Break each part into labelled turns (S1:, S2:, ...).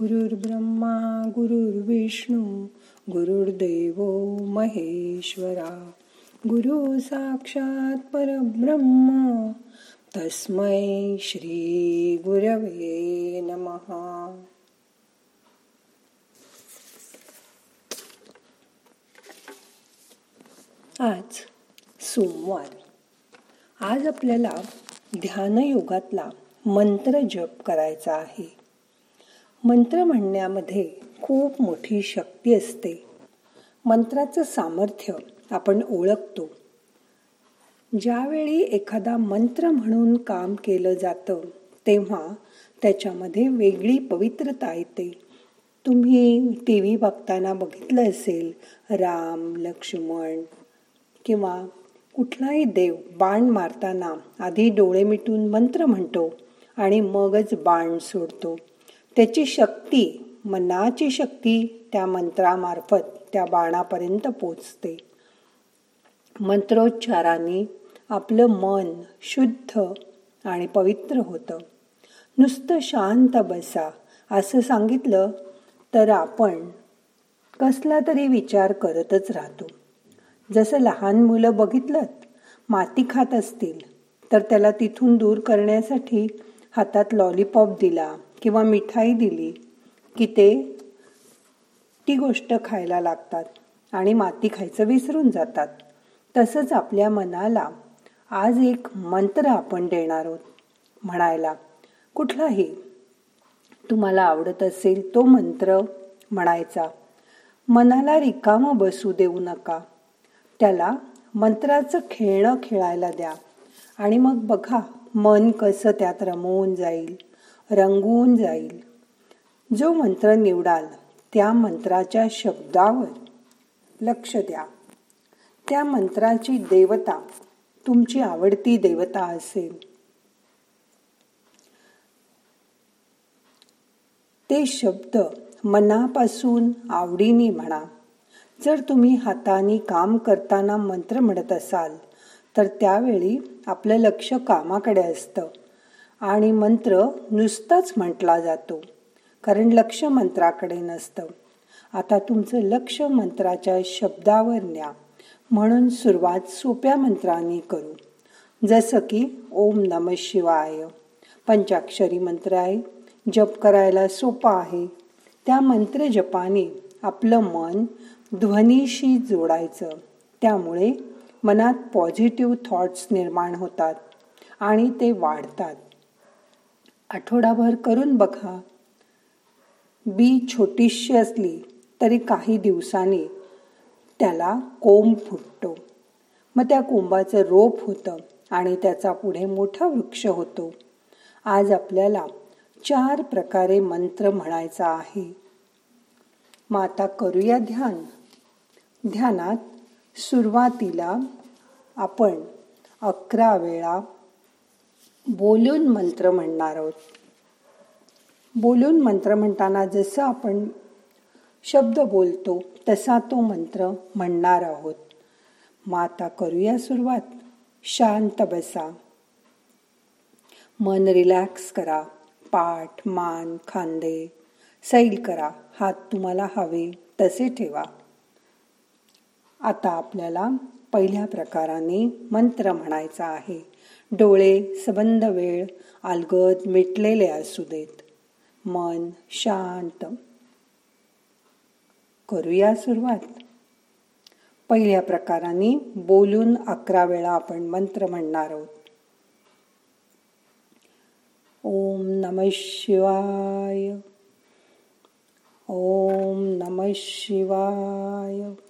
S1: गुरुर्ब्रह्मा गुरुर्विष्णू गुरुर्देव महेश्वरा। गुरु साक्षात परब्रह्म तस्मै श्री गुरवे नमहा आज सोमवार. आज आपल्याला ध्यानयोगातला मंत्र जप करायचा आहे. मंत्र म्हणण्यामध्ये खूप मोठी शक्ती असते. मंत्राचं सामर्थ्य आपण ओळखतो. ज्यावेळी एखादा मंत्र म्हणून काम केलं जातं तेव्हा त्याच्यामध्ये वेगळी पवित्रता येते. तुम्ही टी व्ही बघताना बघितलं असेल राम लक्ष्मण किंवा कुठलाही देव बाण मारताना आधी डोळे मिटून मंत्र म्हणतो आणि मगच बाण सोडतो. त्याची शक्ती मनाची शक्ती त्या मंत्रामार्फत त्या बाणापर्यंत पोचते. मंत्रोच्चाराने आपलं मन शुद्ध आणि पवित्र होतं. नुसतं शांत बसा असं सांगितलं तर आपण कसला तरी विचार करतच राहतो. जसं लहान मुलं बघितलं माती खात असतील तर त्याला तिथून दूर करण्यासाठी हातात लॉलीपॉप दिला किंवा मिठाई दिली की ते ती गोष्ट खायला लागतात आणि माती खायचं विसरून जातात. तसंच आपल्या मनाला आज एक मंत्र आपण देणार आहोत. म्हणायला कुठलाही तुम्हाला आवडत असेल तो मंत्र म्हणायचा मनाला रिकामं बसू देऊ नका. त्याला मंत्राचं खेळणं खेळायला द्या आणि मग बघा मन कसं त्यात रमवून जाईल. रंगवून जाईल. जो मंत्र निवडाल त्या मंत्राच्या शब्दावर लक्ष द्या. त्या मंत्राची देवता तुमची आवडती देवता असेल. ते शब्द मनापासून आवडीने म्हणा. जर तुम्ही हाताने काम करताना मंत्र म्हणत असाल तर त्यावेळी आपलं लक्ष कामाकडे असतं. आणि मंत्र नुसताच म्हटला जातो कारण लक्ष मंत्राकडे नसतं. आता तुमचं लक्ष मंत्राच्या शब्दावर न्या. म्हणून सुरुवात सोप्या मंत्राने करू. जसं की ओम नम शिवाय. पंचाक्षरी मंत्र आहे. जप करायला सोपा आहे. त्या मंत्र जपाने आपलं मन ध्वनीशी जोडायचं. त्यामुळे मनात पॉझिटिव्ह थॉट्स निर्माण होतात आणि ते वाढतात. आठवडाभर करून बघा. बी छोटीशी असली तरी काही दिवसांनी त्याला कोंब फुटतो. मग त्या कोंबाचं रोप होतं आणि त्याचा पुढे मोठा वृक्ष होतो. आज आपल्याला चार प्रकारे मंत्र म्हणायचा आहे. मग आता करूया ध्यान. ध्यानात सुरुवातीला आपण अकरा वेळा बोलून मंत्र म्हणणार आहोत. बोलून मंत्र म्हणताना जसं आपण शब्द बोलतो तसा तो मंत्र म्हणणार आहोत. मग आता करूया सुरुवात. शांत बसा. मन रिलॅक्स करा. पाठ मान खांदे सैल करा. हात तुम्हाला हवे तसे ठेवा. आता आपल्याला पहिल्या प्रकाराने मंत्र म्हणायचा आहे. डोळे सबंध वेळ अलगद मिटलेले असू देत मन शांत. करूया सुरुवात. पहिल्या प्रकाराने बोलून अकरा वेळा आपण मंत्र म्हणणार आहोत. ओम नम शिवाय. ओम नम शिवाय.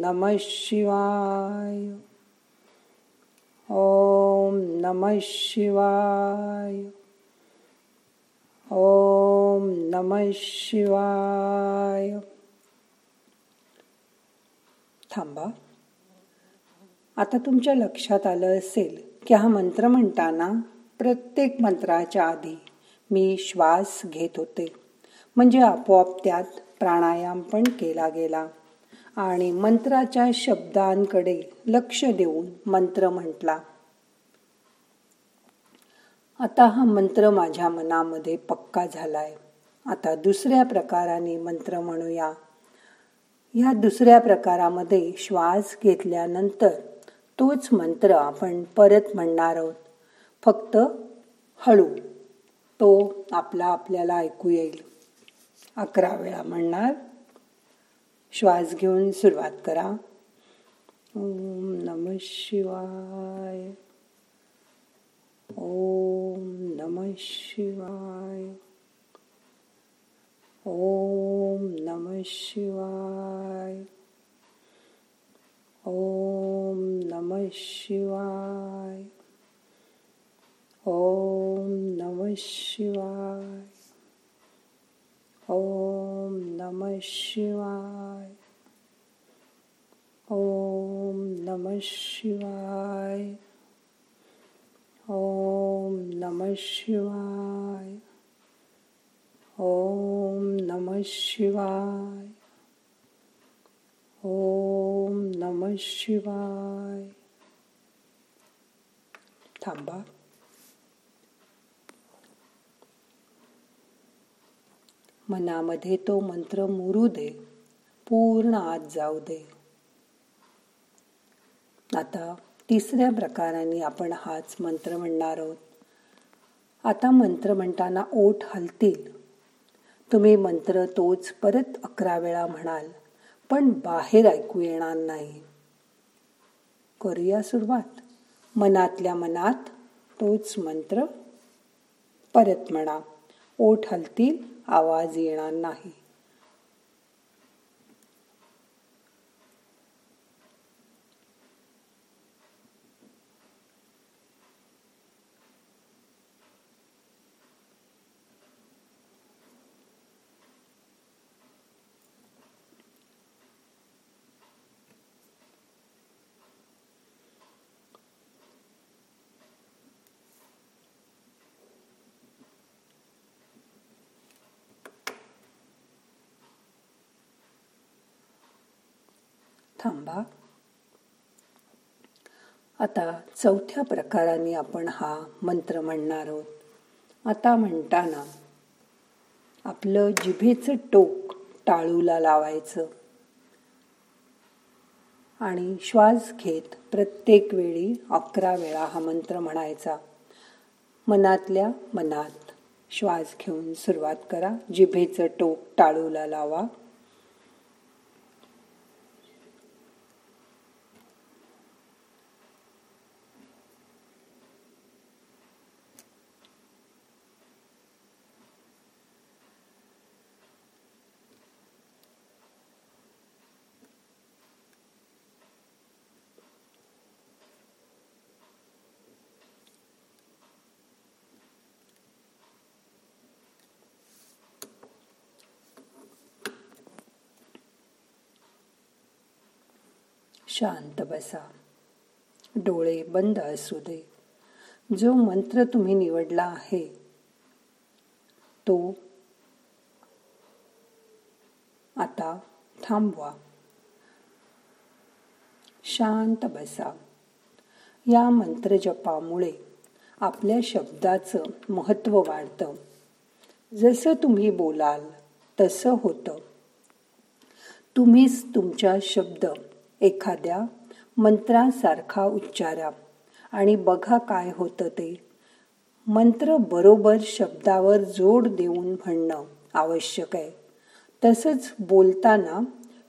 S1: नम शिवाय। ओम नम शिवाय। ओम नम शिवाय। थांबा। आता तुमच्या लक्षात आलं असेल की हा मंत्र म्हणताना प्रत्येक मंत्राच्या आधी मी श्वास घेत होते. म्हणजे आपोआप त्यात प्राणायाम पण केला गेला. आणि मंत्राच्या शब्दांकडे लक्ष देऊन मंत्र म्हटला. आता हा मंत्र माझ्या मनामध्ये पक्का झालाय. आता दुसऱ्या प्रकाराने मंत्र म्हणूया. या दुसऱ्या प्रकारामध्ये श्वास घेतल्यानंतर तोच मंत्र आपण परत म्हणणार आहोत. फक्त हळू. तो आपला आपल्याला ऐकू येईल. अकरा वेळा म्हणणार. श्वास घेऊन सुरुवात करा. ओम नम शिवाय. ओम नम शिवाय. ओम नम शिवाय. ओम नम शिवाय. ओम नम शिवाय. ओम नम शिवाय। ओम नम शिवाय। ओम नम शिवाय। ओम नम शिवाय। ओम नम शिवाय। थांबा। मनामध्ये तो मंत्र मुरू दे. पूर्ण आत जाऊ दे. आता तिसऱ्या प्रकाराने आपण हाच मंत्र म्हणणार आहोत. आता मंत्र म्हणताना ओठ हलतील. तुम्ही मंत्र तोच परत अकरा वेळा म्हणाल पण बाहेर ऐकू येणार नाही. करूया सुरुवात. मनातल्या मनात तोच मंत्र परत म्हणा. ओठ हलतील आवाज येणार नाही. थांबा. आता चौथ्या प्रकाराने आपण हा मंत्र म्हणणार आहोत. आता म्हणताना आपलं जिभेचं टोक टाळूला लावायचं. आणि श्वास घेत प्रत्येक वेळी अकरा वेळा हा मंत्र म्हणायचा. मनातल्या मनात श्वास घेऊन सुरुवात करा. जिभेचं टोक टाळूला लावा. शांत बसा. डोळे बंद असू दे. जो मंत्र तुम्ही निवडला आहे तो आता थांबवा. शांत बसा. या मंत्रजपामुळे आपल्या शब्दाचं महत्त्व वाढतं. जसं तुम्ही बोलाल तसं होतं. तुम्हीच तुमच्या शब्द एखाद्या मंत्रासारखा उच्चारा आणि बघा काय होतं ते. मंत्र बरोबर शब्दावर जोड देऊन म्हणणं आवश्यक आहे. तसंच बोलताना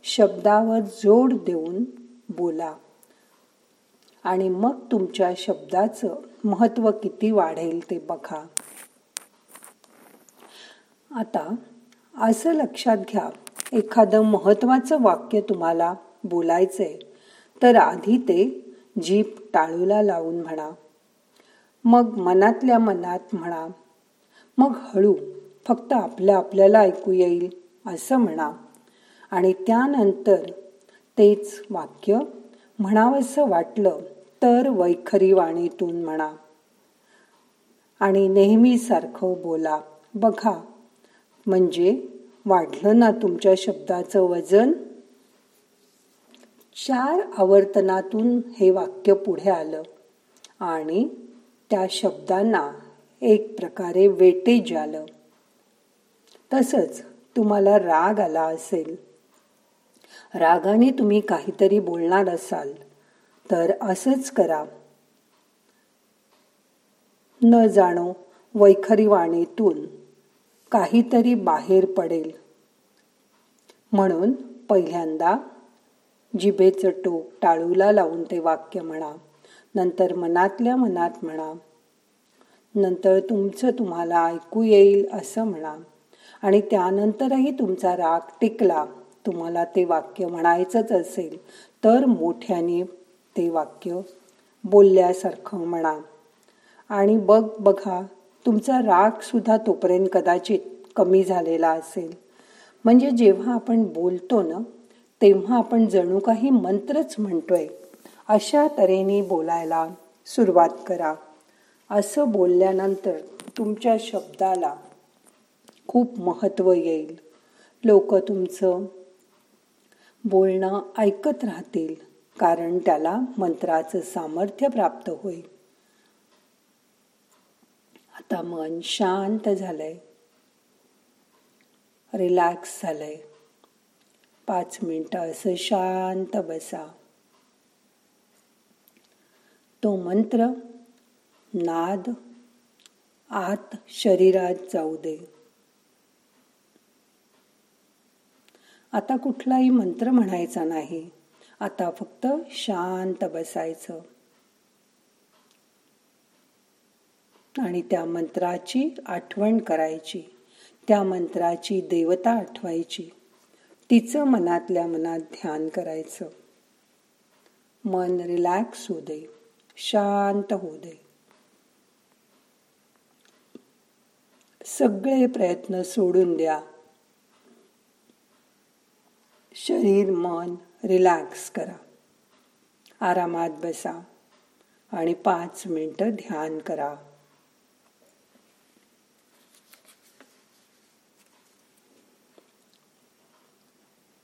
S1: शब्दावर जोड देऊन बोला. आणि मग तुमच्या शब्दाचं महत्त्व किती वाढेल ते बघा. आता असं लक्षात घ्या एखादं महत्त्वाचं वाक्य तुम्हाला बोलायचंय तर आधी ते जीप टाळूला लावून म्हणा. मग मनातल्या मनात म्हणा मग हळू फक्त आपल्या आपल्याला ऐकू येईल असं म्हणा. आणि त्यानंतर तेच वाक्य म्हणावंसं वाटलं तर वैखरी वाणीतून म्हणा. आणि नेहमीसारखं बोला बघा म्हणजे वाढलं ना तुमच्या शब्दाचं वजन? चार आवर्तनातून हे वाक्य पुढे आलं. आणि त्या शब्दांना एक प्रकारे वेटेज आलं. तसंच तुम्हाला राग आला असेल. रागाने तुम्ही काहीतरी बोलणार असाल तर असंच करा. न जाणो वैखरी वाणीतून काहीतरी बाहेर पडेल. म्हणून पहिल्यांदा जिभेचं टोक टाळूला लावून ते वाक्य म्हणा. नंतर मनातल्या मनात म्हणा. नंतर तुमचं तुम्हाला ऐकू येईल असं म्हणा. आणि त्यानंतरही तुमचा राग टिकला तुम्हाला ते वाक्य म्हणायचंच असेल तर मोठ्याने ते वाक्य बोलल्यासारखं म्हणा. आणि बघ बघा तुमचा राग सुद्धा तोपर्यंत कदाचित कमी झालेला असेल. म्हणजे जेव्हा आपण बोलतो ना तेव्हा आपण जणू काही मंत्रच म्हणतोय. अशा तऱ्हेने बोलायला सुरुवात करा. असं बोलल्यानंतर तुमच्या शब्दाला खूप महत्त्व येईल. लोक तुमचं बोलणं ऐकत राहतील कारण त्याला मंत्राचं सामर्थ्य प्राप्त होईल. आता मन शांत झालंय. रिलॅक्स झालंय. पाच मिनिटं असं शांत बसा. तो मंत्र नाद आत शरीरात जाऊ दे. आता कुठलाही मंत्र म्हणायचा नाही. आता फक्त शांत बसायचं. आणि त्या मंत्राची आठवण करायची. त्या मंत्राची देवता आठवायची. तिचं मनातल्या मनात ध्यान करायचं. मन रिलॅक्स होऊ दे शांत होऊ दे. सगळे प्रयत्न सोडून द्या. शरीर मन रिलॅक्स करा. आरामात बसा आणि पाच मिनटं ध्यान करा.